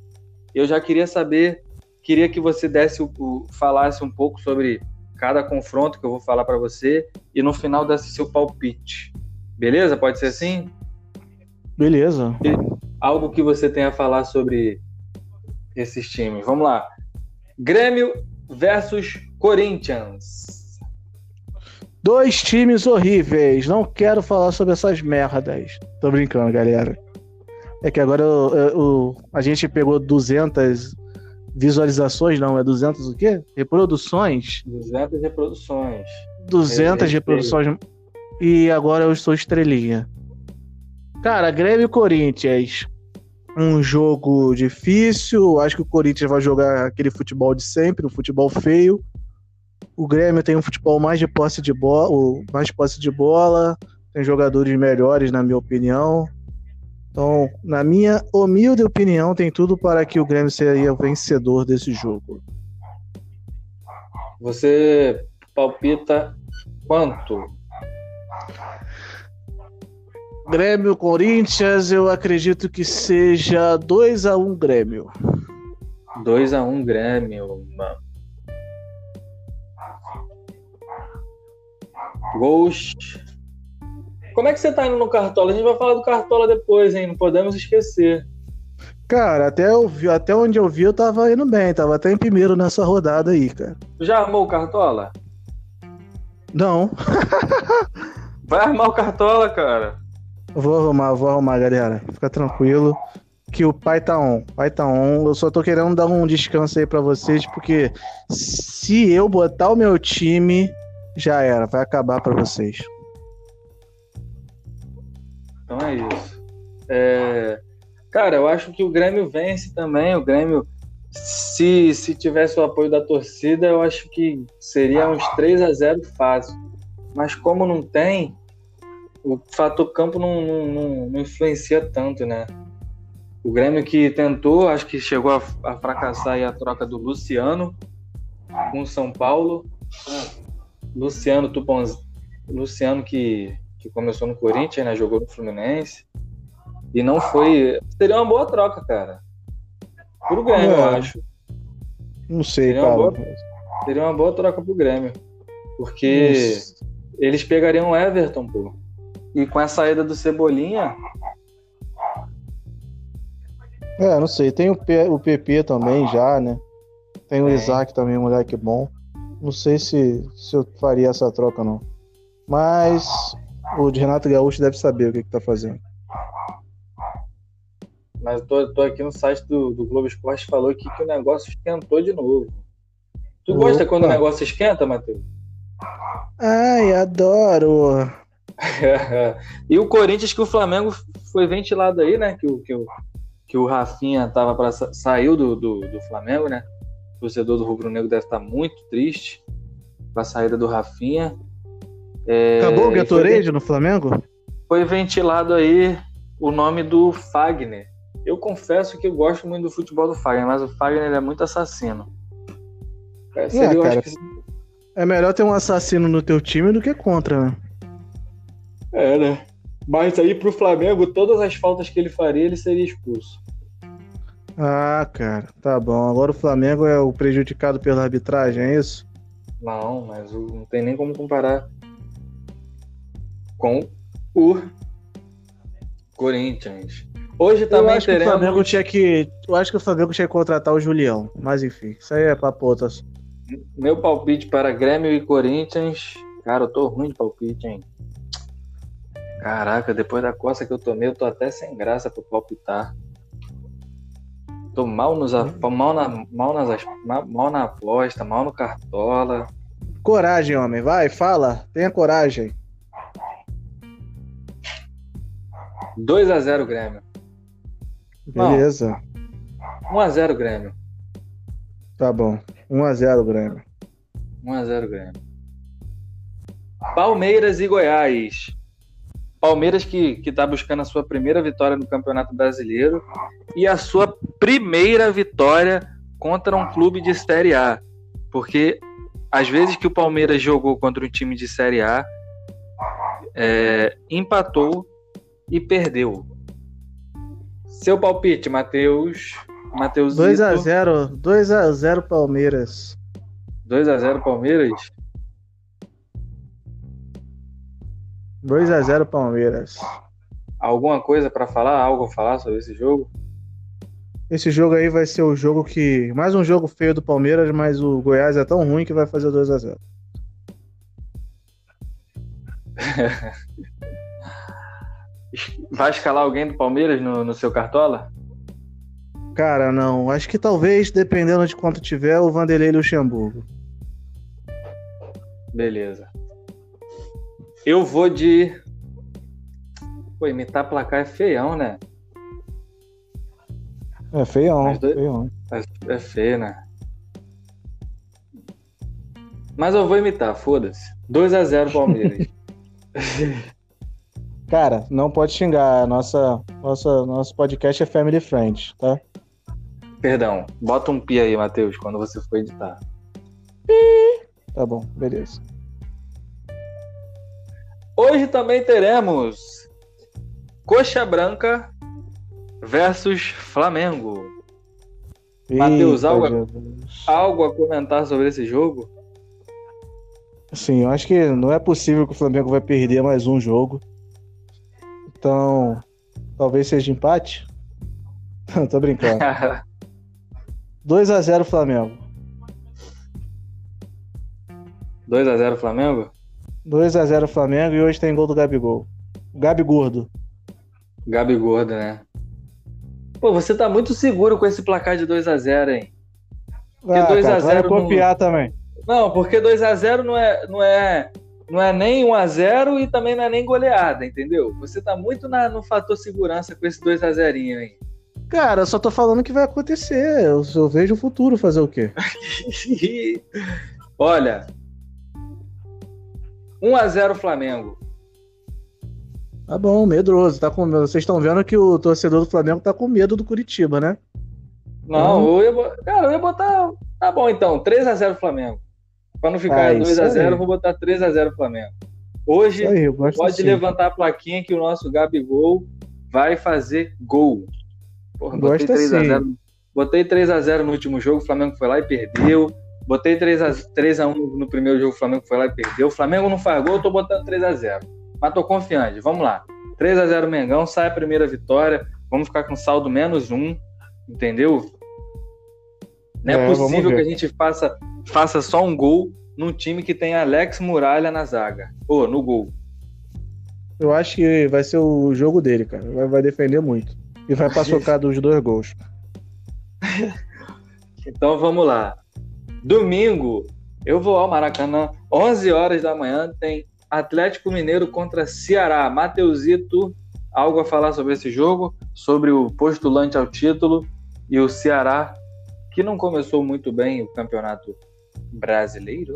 Eu já queria saber, queria que você desse o, o- falasse um pouco sobre cada confronto que eu vou falar pra você e no final desse seu palpite. Beleza? Pode ser assim? Beleza. algo que você tem a falar sobre esses times. Vamos lá. Grêmio versus Corinthians. Dois times horríveis. Não quero falar sobre essas merdas. Tô brincando, galera. É que agora eu- eu- eu- a gente pegou 200 visualizações, não, é 200 o quê? Reproduções. 200 reproduções. 200 É, é reproduções. E agora eu sou estrelinha. Cara, Grêmio e Corinthians. Um jogo difícil. Acho que o Corinthians vai jogar aquele futebol de sempre, o futebol feio. O Grêmio tem um futebol mais de posse de bola, mais posse de bola. Tem jogadores melhores, na minha opinião. Então, na minha humilde opinião, tem tudo para que o Grêmio seria o vencedor desse jogo. Você palpita quanto? Grêmio Corinthians, eu acredito que seja 2 a 1 Grêmio. 2 a 1 Grêmio, mano. Gols. Como é que você tá indo no Cartola? A gente vai falar do Cartola depois, hein? Não podemos esquecer. Cara, até, eu vi, até onde eu vi, eu tava indo bem, tava até em primeiro nessa rodada aí, cara. Já armou o Cartola? Não, Vai armar o Cartola, cara. vou arrumar, vou arrumar, galera. Fica tranquilo. Que o pai tá on. Pai tá on. Eu só tô querendo dar um descanso aí pra vocês, porque se eu botar o meu time, já era. Vai acabar pra vocês. Então é isso. É, Cara, eu acho que o Grêmio vence também. O Grêmio, se, se tivesse o apoio da torcida, eu acho que seria uns 3 a 0 fácil. Mas como não tem, o fator campo não, não, não- influencia tanto, né? O Grêmio que tentou, acho que chegou a, a fracassar a troca do Luciano com o São Paulo. Luciano Tuponz, Luciano que, que começou no Corinthians, né? Jogou no Fluminense. E não foi. Seria uma boa troca, cara. Pro Grêmio, eu É. acho. Não sei, Seria uma cara. Seria uma boa troca pro Grêmio. Porque eles pegariam o Everton, pô. E com a saída do Cebolinha, É, não sei. Tem o, P- o PP também já, né? Tem o Tem. Isaac também, um moleque bom. Não sei se, se eu faria essa troca, não. Mas o Renato Gaúcho deve saber o que, que tá fazendo. mas eu tô, tô aqui no site do, do Globo Esporte falou aqui que o negócio esquentou de novo. Tu gosta Opa. quando o negócio esquenta, Matheus? Ai, adoro. e o Corinthians que o Flamengo foi ventilado aí, né? Que o, que o, que o Rafinha tava para saiu do, do, do, Flamengo, né? O torcedor do Rubro Negro deve estar muito triste com a saída do Rafinha. É, Acabou o Gatorade foi, no Flamengo? Foi ventilado aí o nome do Fagner. Eu confesso que eu gosto muito do futebol do Fagner, mas o Fagner é muito assassino. É, seria, é, que... é melhor ter um assassino no teu time do que contra, né? É, né? Mas aí pro Flamengo, todas as faltas que ele faria, ele seria expulso. Ah, cara, tá bom. Agora o Flamengo é o prejudicado pela arbitragem, é isso? Não, mas não tem nem como comparar com o Corinthians. Hoje também eu acho teremos... que o Flamengo tinha que, eu acho que o Flamengo tinha que contratar o Julião, mas enfim, isso aí é papo outras. Meu palpite para Grêmio e Corinthians, cara, eu tô ruim de palpite, hein? Caraca, depois da coça que eu tomei, eu tô até sem graça pra palpitar. Tô mal, nos, mal, na, mal, nas, mal na aposta, mal no cartola. Coragem, homem, vai, fala. Tenha coragem. 2 a 0 Grêmio. Beleza. 1 a 0 Grêmio. Tá bom. 1 a 0 Grêmio. 1 a 0 Grêmio. Palmeiras e Goiás. Palmeiras que está buscando a sua primeira vitória no Campeonato Brasileiro e a sua primeira vitória contra um clube de Série A. Porque às vezes que o Palmeiras jogou contra um time de Série A, é, empatou e perdeu. Seu palpite, Matheus. Matheus 2 a 0, 2 a 0 Palmeiras. 2 a 0 Palmeiras. 2 a 0 Palmeiras. Alguma coisa para falar, algo a falar sobre esse jogo? Esse jogo aí vai ser o jogo que mais um jogo feio do Palmeiras, mas o Goiás é tão ruim que vai fazer 2 a 0. Vai escalar alguém do Palmeiras no, no seu cartola? Cara, não. Acho que talvez, dependendo de quanto tiver, o Vanderlei Luxemburgo. Beleza. Eu vou de. Pô, imitar placar é feião, né? É feião, dois... feião. É, é feio, né? Mas eu vou imitar, foda-se. 2x0 Palmeiras. Cara, não pode xingar. Nossa, nossa, nosso podcast é family friend, tá? Perdão. Bota um pi aí, Matheus, quando você for editar. Pi. Tá bom, beleza. Hoje também teremos Coxa Branca versus Flamengo. Matheus, algo, algo a comentar sobre esse jogo? Sim, eu acho que não é possível que o Flamengo vai perder mais um jogo. Então, talvez seja empate. Tô brincando. 2 a 0 Flamengo. 2 a 0 Flamengo? 2 a 0 Flamengo e hoje tem gol do Gabigol. Gabi Gordo. Gabi Gordo, né? Pô, você tá muito seguro com esse placar de 2 a 0 hein? Porque ah, 2 a 0 copiar não... também. Não, porque 2 a 0 não é não é não é nem 1 a 0 e também não é nem goleada, entendeu? Você tá muito na, no fator segurança com esse 2 a 0 aí. Cara, eu só tô falando que vai acontecer. Eu, eu vejo o futuro fazer o quê? Olha, 1 a 0 Flamengo. Tá bom, medroso. Tá com... Vocês estão vendo que o torcedor do Flamengo tá com medo do Curitiba, né? Não, hum. eu ia, cara, eu ia botar. Tá bom então, 3 a 0 Flamengo. Pra não ficar ah, 2 a 0 vou botar 3 a 0 Flamengo. Hoje, aí, pode assim. levantar a plaquinha que o nosso Gabigol vai fazer gol. Porra, botei 3 a 0 Botei 3 a 0 no último jogo, o Flamengo foi lá e perdeu. Botei 3 a, 3 a 1 no primeiro jogo, o Flamengo foi lá e perdeu. O Flamengo não faz gol, eu tô botando 3 a 0 Mas tô confiante, vamos lá. 3 a 0 Mengão, sai a primeira vitória. Vamos ficar com saldo menos um, entendeu? Não é, é possível que a gente faça, faça só um gol num time que tem Alex Muralha na zaga. Ou no gol. Eu acho que vai ser o jogo dele, cara. Vai, vai defender muito. E vai paçocar dos dois gols. então vamos lá. Domingo, eu vou ao Maracanã, 11 horas da manhã, tem Atlético Mineiro contra Ceará. Mateusito, algo a falar sobre esse jogo, sobre o postulante ao título e o Ceará, que não começou muito bem o campeonato brasileiro.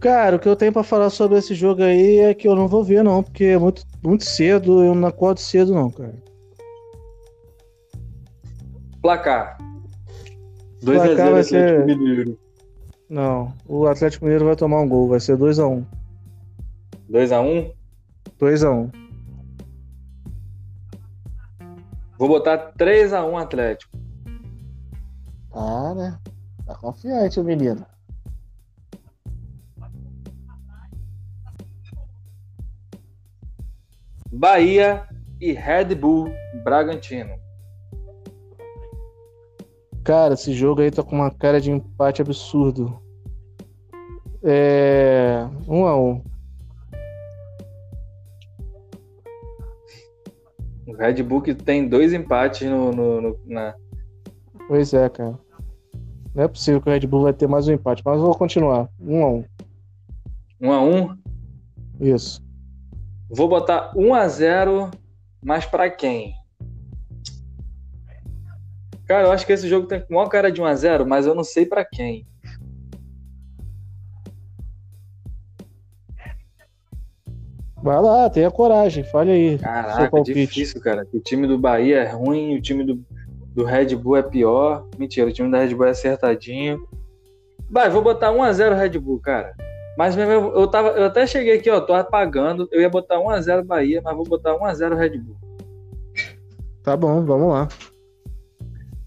Cara, o que eu tenho pra falar sobre esse jogo aí é que eu não vou ver, não, porque é muito, muito cedo, eu não acordo cedo, não, cara. Placar. 2 a 0 Placar vai Atlético ser... Mineiro. Não, o Atlético Mineiro vai tomar um gol, vai ser 2x1. 2x1? 2x1. Vou botar 3x1 Atlético. Ah, né? Tá confiante o menino. Bahia e Red Bull Bragantino. Cara, esse jogo aí tá com uma cara de empate absurdo. É. 1 a 1 O Red Bull que tem dois empates no, no- no- na. Pois é, cara. Não é possível que o Red Bull vai ter mais um empate, mas eu vou continuar. 1 a 1 1x1. Isso. Vou botar 1x0, mas pra quem? Cara, eu acho que esse jogo tem maior cara de 1x0, mas eu não sei pra quem. Vai lá, tenha coragem, fale aí. Caraca, palpite. difícil, cara. O time do Bahia é ruim, o time do, do Red Bull é pior. Mentira, o time da Red Bull é acertadinho. Vai, vou botar 1x0 Red Bull, cara. Mas mesmo eu, eu, tava, eu até cheguei aqui, ó, tô apagando. Eu ia botar 1x0 Bahia, mas vou botar 1x0 Red Bull. Tá bom, vamos lá.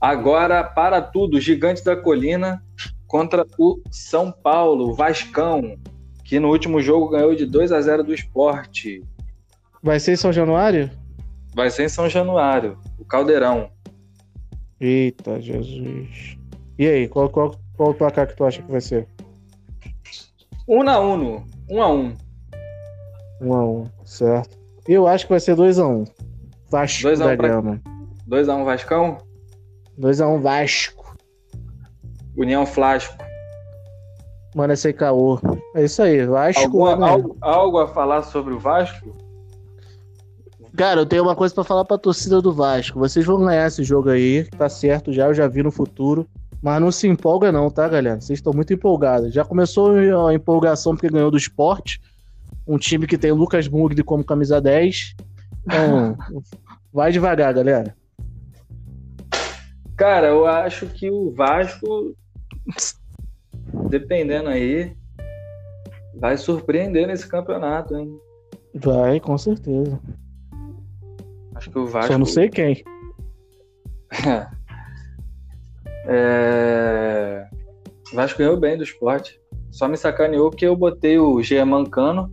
Agora, para tudo, Gigante da Colina contra o São Paulo, Vascão, que no último jogo ganhou de 2 a 0 do esporte. Vai ser em São Januário? Vai ser em São Januário, o Caldeirão. Eita, Jesus. E aí, qual, qual, qual o placar que tu acha que vai ser? 1 na 1, 1 a 1. 1 a 1 certo. Eu acho que vai ser 2x1. Vasco 2 a 1 da pra- Gama. 2 a 1 Vascão, 2x1 Vasco. União Flasco. Mano, esse aí caô. É isso aí, Vasco. Alguma- né? algo, algo a falar sobre o Vasco? Cara, eu tenho uma coisa pra falar pra torcida do Vasco. Vocês vão ganhar esse jogo aí, tá certo já, eu já vi no futuro. Mas não se empolga não, tá, galera? Vocês estão muito empolgados. Já começou a empolgação porque ganhou do esporte. Um time que tem Lucas Mugni como camisa 10. Então, vai devagar, galera. Cara, eu acho que o Vasco, dependendo aí, vai surpreender nesse campeonato, hein? Vai, com certeza. Acho que o Vasco. Só não sei quem. É... O Vasco ganhou bem do esporte. Só me sacaneou porque eu botei o German Cano.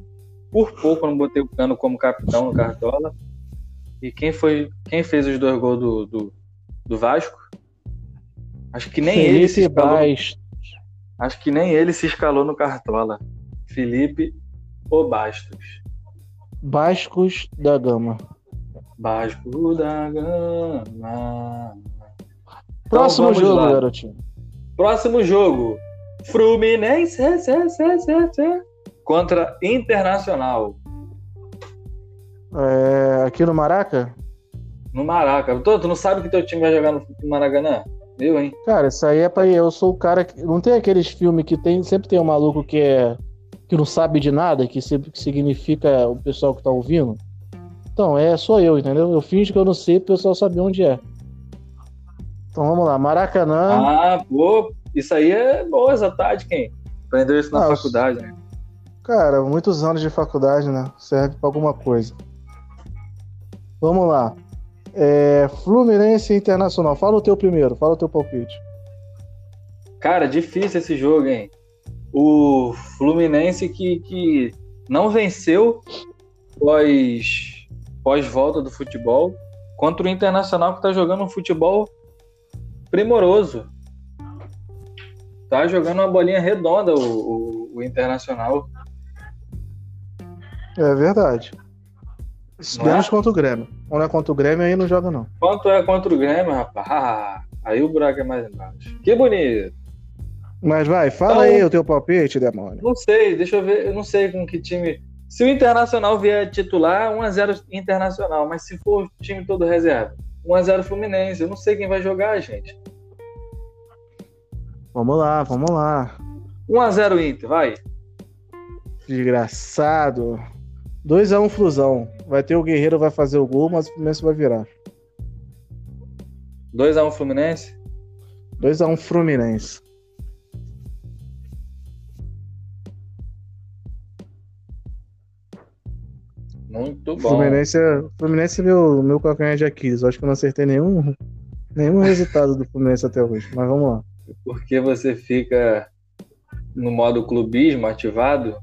Por pouco eu não botei o Cano como capitão no Cartola. E quem foi. Quem fez os dois gols do, do, do Vasco? Acho que nem ele se Felipe escalou. Bastos. Acho que nem ele se escalou no Cartola. Felipe ou Bastos. Bascos da Gama. Basco da Gama. Próximo vamos jogo, lá. garotinho. Próximo jogo. Fluminense cê, cê, cê, contra Internacional. É, aqui no Maraca? No Maraca. Tu, tu não sabe que teu time vai jogar no Maracanã? Eu, hein? Cara, isso aí é pra. Eu sou o cara que. Não tem aqueles filmes que tem. Sempre tem um maluco que é. que não sabe de nada, que sempre significa o pessoal que tá ouvindo. Então, é, sou eu, entendeu? Eu finjo que eu não sei pro pessoal saber onde é. Então vamos lá, Maracanã. Ah, pô, isso aí é boa essa tática, hein? Aprendeu isso na Nossa. faculdade, né? Cara, muitos anos de faculdade, né? Serve pra alguma coisa. Vamos lá. É, Fluminense Internacional. Fala o teu primeiro, fala o teu palpite. Cara, difícil esse jogo, hein? O Fluminense que, que não venceu pós, pós volta do futebol contra o Internacional que tá jogando um futebol primoroso. Tá jogando uma bolinha redonda o, o- o Internacional. É verdade. Não Menos é? contra o Grêmio. Quando é contra o Grêmio, aí não joga, não. Quanto é contra o Grêmio, rapaz? Ah, aí o buraco é mais embaixo. Que bonito. Mas vai, fala Então- aí o teu palpite, demônio. Não sei, deixa eu ver. Eu não sei com que time. Se o Internacional vier titular, 1x0 Internacional. Mas se for o time todo reserva, 1x0 Fluminense. Eu não sei quem vai jogar, gente. Vamos lá, vamos lá. 1x0 Inter, vai. Desgraçado. 2x1 Flusão. Vai ter o Guerreiro, vai fazer o gol, mas o Fluminense vai virar. 2x1 Fluminense. 2x1 Fluminense. Muito bom. Fluminense é, Fluminense é meu, meu calcanhar de Aquiles. Eu Acho que eu não acertei nenhum, nenhum resultado do Fluminense até hoje. Mas vamos lá. Porque você fica no modo clubismo ativado.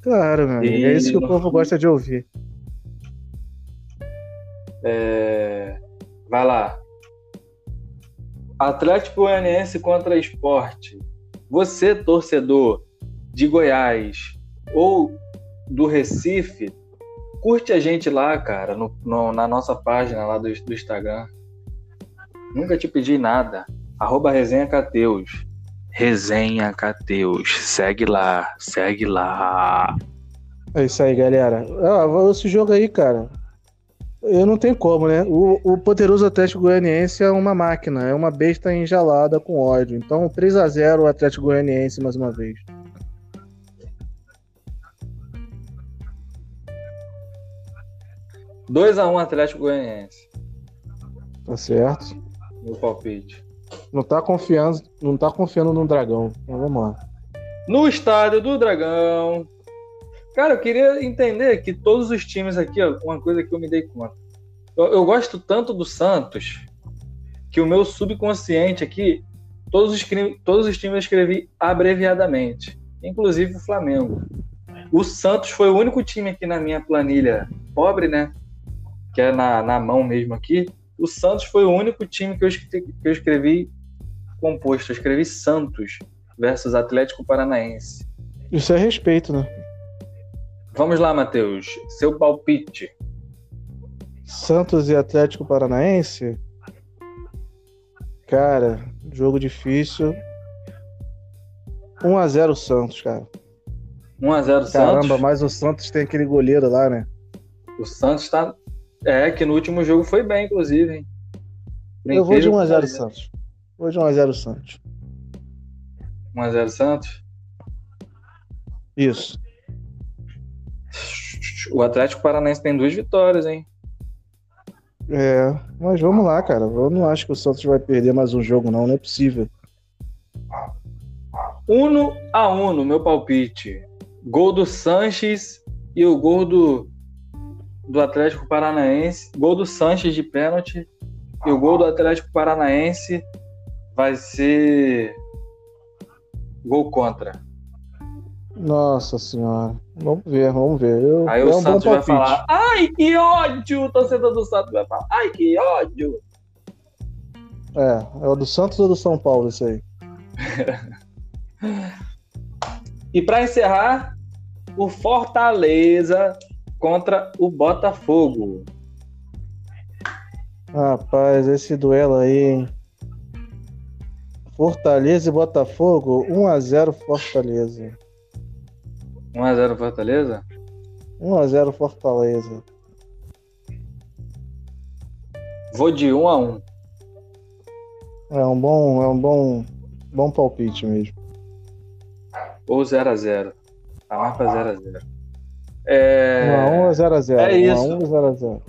Claro, meu amigo. É isso que o povo gosta de ouvir. É, Vai lá. Atlético Goianiense contra Esporte. Você, torcedor de Goiás ou do Recife, curte a gente lá, cara, no- no- na nossa página lá do, do Instagram. Nunca te pedi nada. Arroba Resenha Cateus. Resenha Cateus. Segue lá, segue lá. É isso aí, galera. Ah, esse jogo aí, cara. Eu não tenho como, né? O, o poderoso Atlético Goianiense é uma máquina, é uma besta enjalada com ódio. Então, 3 a 0 o Atlético Goianiense mais uma vez. Dois 2x1 Atlético Goianiense. Tá certo? Meu palpite. Não tá confiando, não tá confiando no dragão. Então vamos lá. no estádio do Dragão. Cara, eu queria entender que todos os times aqui, ó, uma coisa que eu me dei conta. Eu, eu gosto tanto do Santos que o meu subconsciente aqui, todos os, todos os times eu escrevi abreviadamente, inclusive o Flamengo. O Santos foi o único time aqui na minha planilha pobre, né? Que é na, na mão mesmo aqui. O Santos foi o único time que eu que eu escrevi composto. Eu escrevi Santos versus Atlético Paranaense. Isso é respeito, né? Vamos lá, Matheus. Seu palpite. Santos e Atlético Paranaense. Cara, jogo difícil. 1 a 0 Santos, cara. 1x0 Santos. Caramba, mas o Santos tem aquele goleiro lá, né? O Santos tá. É, que no último jogo foi bem, inclusive, hein? Eu vou de incrível 1 a que 0 pareça. Santos. Vou de 1 a 0 Santos. 1x0 Santos. Isso. O Atlético Paranaense tem duas vitórias, hein? É, mas vamos lá, cara. Eu não acho que o Santos vai perder mais um jogo, não. Não é possível. Uno a uno, meu palpite. Gol do Sanches e o gol do, do Atlético Paranaense. Gol do Sanches de pênalti. E o gol do Atlético Paranaense vai ser gol contra. Nossa senhora. Vamos ver, vamos ver. Eu, Aí é o um Santos vai falar: Ai, que ódio! O torcedor do Santos vai falar: Ai, que ódio! É, é o do Santos ou do São Paulo, isso aí? E para encerrar, o Fortaleza contra o Botafogo. Rapaz, esse duelo aí, hein? Fortaleza e Botafogo, 1x0 Fortaleza. 1x0 Fortaleza? 1x0 Fortaleza. Vou de 1x1. É um bom, é um bom, bom palpite mesmo. Ou 0x0. Tá mais pra 0x0. É... 1x1 ou 0x0? É isso. 1x1 ou 0x0?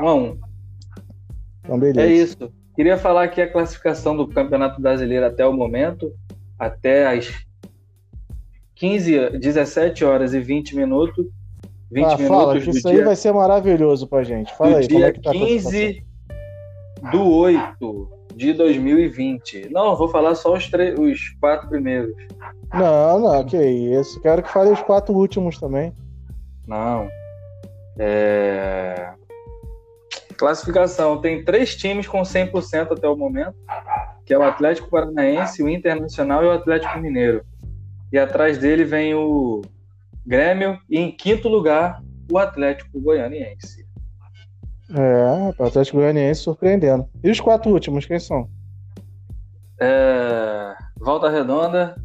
1x1. Então, beleza. É isso. Queria falar aqui a classificação do Campeonato Brasileiro até o momento, até as 15, 17 horas e 20 minutos. 20 Ah, minutos fala, que isso dia, aí vai ser maravilhoso pra gente. Fala do aí, como dia é tá a classificação? 15 do 8 de 2020. Não, vou falar só os, três, os quatro primeiros. Não, não, que isso. Quero que fale os quatro últimos também. Não. É... Classificação. Tem três times com 100% até o momento, que é o Atlético Paranaense, o Internacional e o Atlético Mineiro. E atrás dele vem o Grêmio e em quinto lugar o Atlético Goianiense. É, o Atlético Goianiense surpreendendo. E os quatro últimos, quem são? É, Volta Redonda.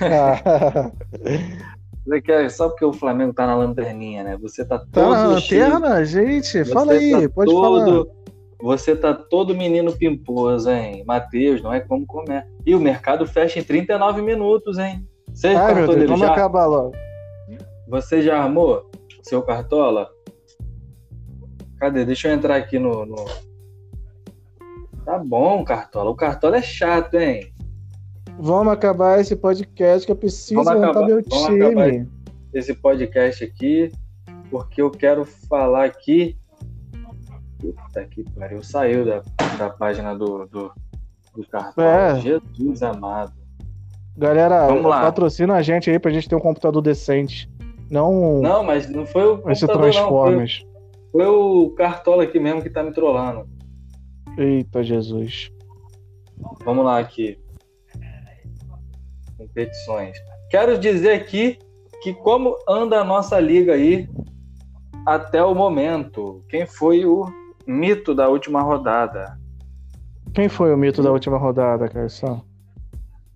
Ah, Você quer, só porque o Flamengo tá na lanterninha, né? Você tá todo tá na lanterna, gente? você Fala aí, tá pode falar. todo, Você tá todo menino pimposo, hein? Matheus, não é como comer. E o mercado fecha em 39 minutos, hein? Você Ai, Deus, dele vamos já? acabar logo. Você já armou seu cartola? Cadê? Deixa eu entrar aqui no, no- Tá bom, cartola. O cartola é chato, hein? Vamos acabar esse podcast que eu preciso Vamos montar acabar- meu vamos time. acabar Esse podcast aqui, porque eu quero falar aqui. Puta que pariu. Saiu da, da página do, do, do cartola. É. Jesus amado. Galera, Vamos lá. patrocina a gente aí pra gente ter um computador decente. Não, Não, mas não foi o esse computador, não. Foi, Transformers. foi o cartola aqui mesmo que tá me trollando. Eita, Jesus. Vamos lá aqui. Competições. Quero dizer aqui que como anda a nossa liga aí até o momento. Quem foi o mito da última rodada? Quem foi o mito da última rodada, Caissão?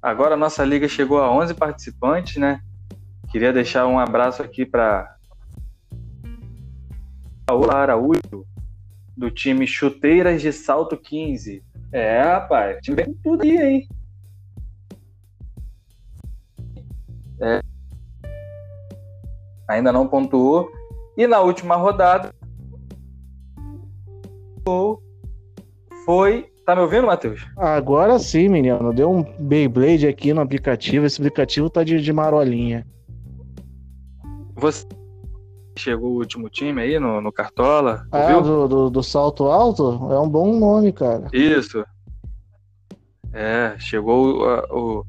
Agora a nossa liga chegou a 11 participantes, né? Queria deixar um abraço aqui para Paola Araújo, do time Chuteiras de Salto 15. É, rapaz, time vem tudo aí, hein? É. Ainda não pontuou. E na última rodada foi. Tá me ouvindo, Matheus? Agora sim, menino. Deu um Beyblade aqui no aplicativo. Esse aplicativo tá de, de marolinha. Você chegou o último time aí no, no Cartola? Ah, viu? do, do, do salto alto? É um bom nome, cara. Isso. É, chegou o. o-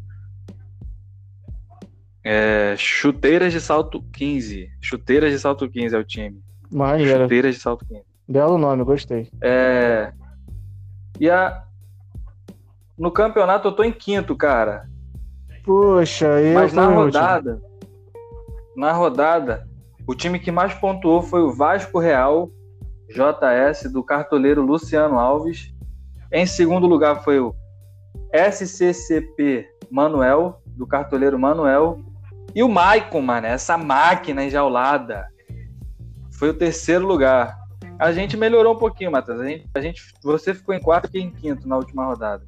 é, chuteiras de salto 15. Chuteiras de salto 15 é o time. Maneiro. Chuteiras de salto 15. Belo nome, gostei. É, e a. No campeonato eu tô em quinto, cara. Poxa, eu Mas na em último. rodada. Na rodada, o time que mais pontuou foi o Vasco Real JS do cartoleiro Luciano Alves. Em segundo lugar foi o SCCP Manuel, do cartoleiro Manuel. E o Maicon, mano, essa máquina enjaulada. Foi o terceiro lugar. A gente melhorou um pouquinho, Matheus. A gente, a gente, você ficou em quarto e em quinto na última rodada.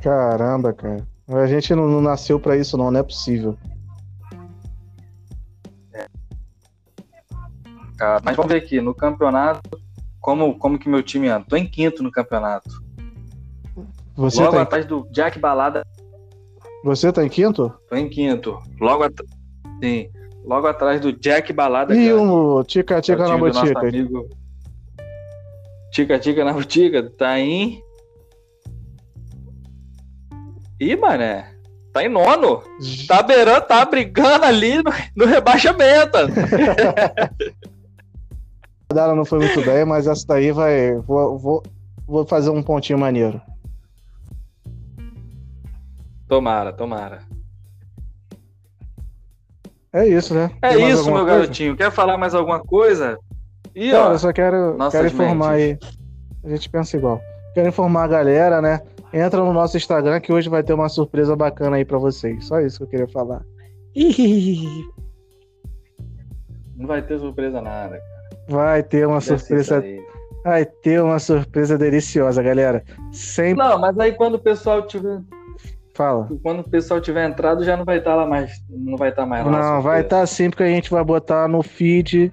Caramba, cara. A gente não, não nasceu pra isso, não, não é possível. cara. Mas vamos ver aqui, no campeonato, como, como que meu time anda? Tô em quinto no campeonato. Você Logo tá, em, atrás do Jack Balada, você tá em quinto? tô em quinto. Logo, at... Sim. Logo atrás do Jack Balada, E cara, o Tica é o Tica na Botica? amigo. Tica Tica na Botica, tá em... Ih, mané, tá em nono. Tá beirando, tá brigando ali no, no rebaixamento. A rodada não foi muito bem, mas essa daí vai. Vou, vou, vou fazer um pontinho maneiro. Tomara, tomara. É isso, né? É isso, meu coisa? garotinho. Quer falar mais alguma coisa? Ih, Cara, ó, eu só quero, quero informar aí. mentes. A gente pensa igual. Quero informar a galera, né? Entra no nosso Instagram que hoje vai ter uma surpresa bacana aí pra vocês. Só isso que eu queria falar. não vai ter surpresa nada. Vai ter uma Deve surpresa. aí. Vai ter uma surpresa deliciosa, galera. Sempre Não, mas aí quando o pessoal tiver, fala. quando o pessoal tiver entrado, já não vai estar lá mais, não vai estar mais lá. Não, vai estar sim, porque a gente vai botar no feed.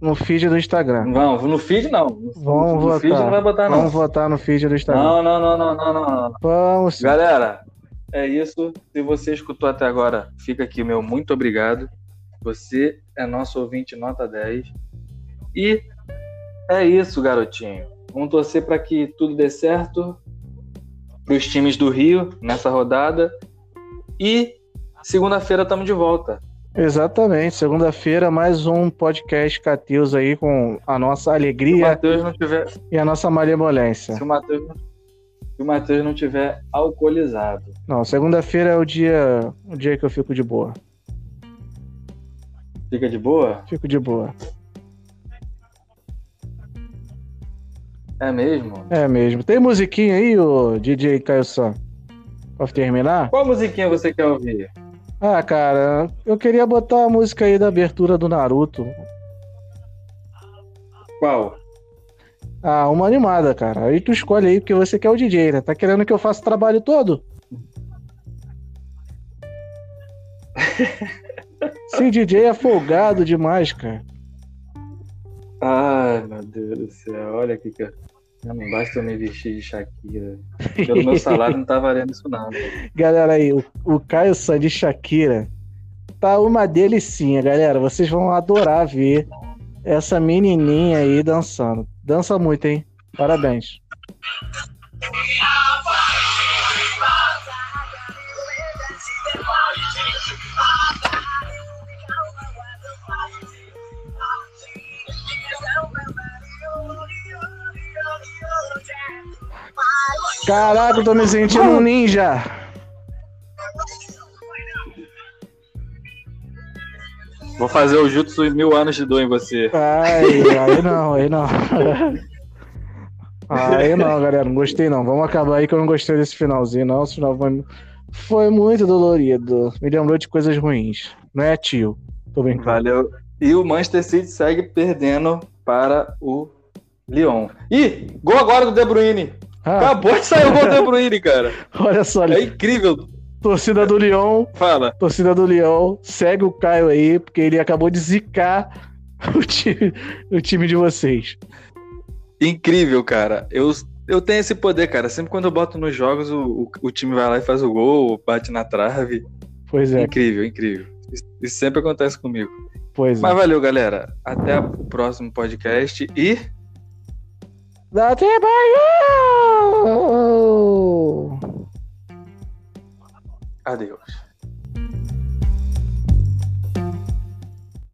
No feed do Instagram. Não, no feed não. Vamos no votar. feed não vai botar não. Vamos votar no feed do Instagram. Não, não, não, não, não, não, não. Vamos sim. Galera, é isso. Se você escutou até agora, fica aqui meu muito obrigado. Você é nosso ouvinte nota 10. E é isso, garotinho. Vamos torcer para que tudo dê certo para os times do Rio nessa rodada. E segunda-feira estamos de volta. Exatamente. Segunda-feira, mais um podcast Cateus aí com a nossa Se o alegria tiver, e a nossa malemolência. se o Matheus, não- se o Matheus não tiver alcoolizado. Não, segunda-feira é o dia, o dia que eu fico de boa. Fica de boa? Fico de boa. É mesmo? É mesmo. Tem musiquinha aí, o DJ Caio San? Pra terminar? Qual musiquinha você quer ouvir? Ah, cara, eu queria botar a música aí da abertura do Naruto. Qual? Ah, uma animada, cara. Aí tu escolhe aí, porque você quer o DJ, né? Tá querendo que eu faça o trabalho todo? Esse DJ é folgado demais, cara. Ai, meu Deus do céu. Olha que eu... Não basta eu me vestir de Shakira. Pelo meu salário não tá valendo isso não. Galera aí, o, o Caio San de Shakira tá uma delicinha, galera. Vocês vão adorar ver essa menininha aí dançando. Dança muito, hein? Parabéns. Caraca, eu tô me sentindo um ninja. Vou fazer o Jutsu em mil anos de dor em você. Ai, aí não, aí não. Aí não, galera, não gostei não. Vamos acabar aí que eu não gostei desse finalzinho, não. Esse final foi, foi muito dolorido. Me lembrou de coisas ruins. Não é, tio? Tô brincando. Valeu. E o Manchester City segue perdendo para o Lyon. Ih, gol agora do De Bruyne. Ah, Acabou de sair o gol do De Bruyne, cara. olha só, É incrível. torcida do Leão, Fala. torcida do Leão, segue o Caio aí, porque ele acabou de zicar o time, o time de vocês. Incrível, cara. Eu, eu tenho esse poder, cara. Sempre quando eu boto nos jogos, o, o, o time vai lá e faz o gol, bate na trave. Pois é, Incrível, incrível. Isso, isso sempre acontece comigo. pois é. Mas valeu, galera. Até o próximo podcast e. Dá trabalho! Adeus.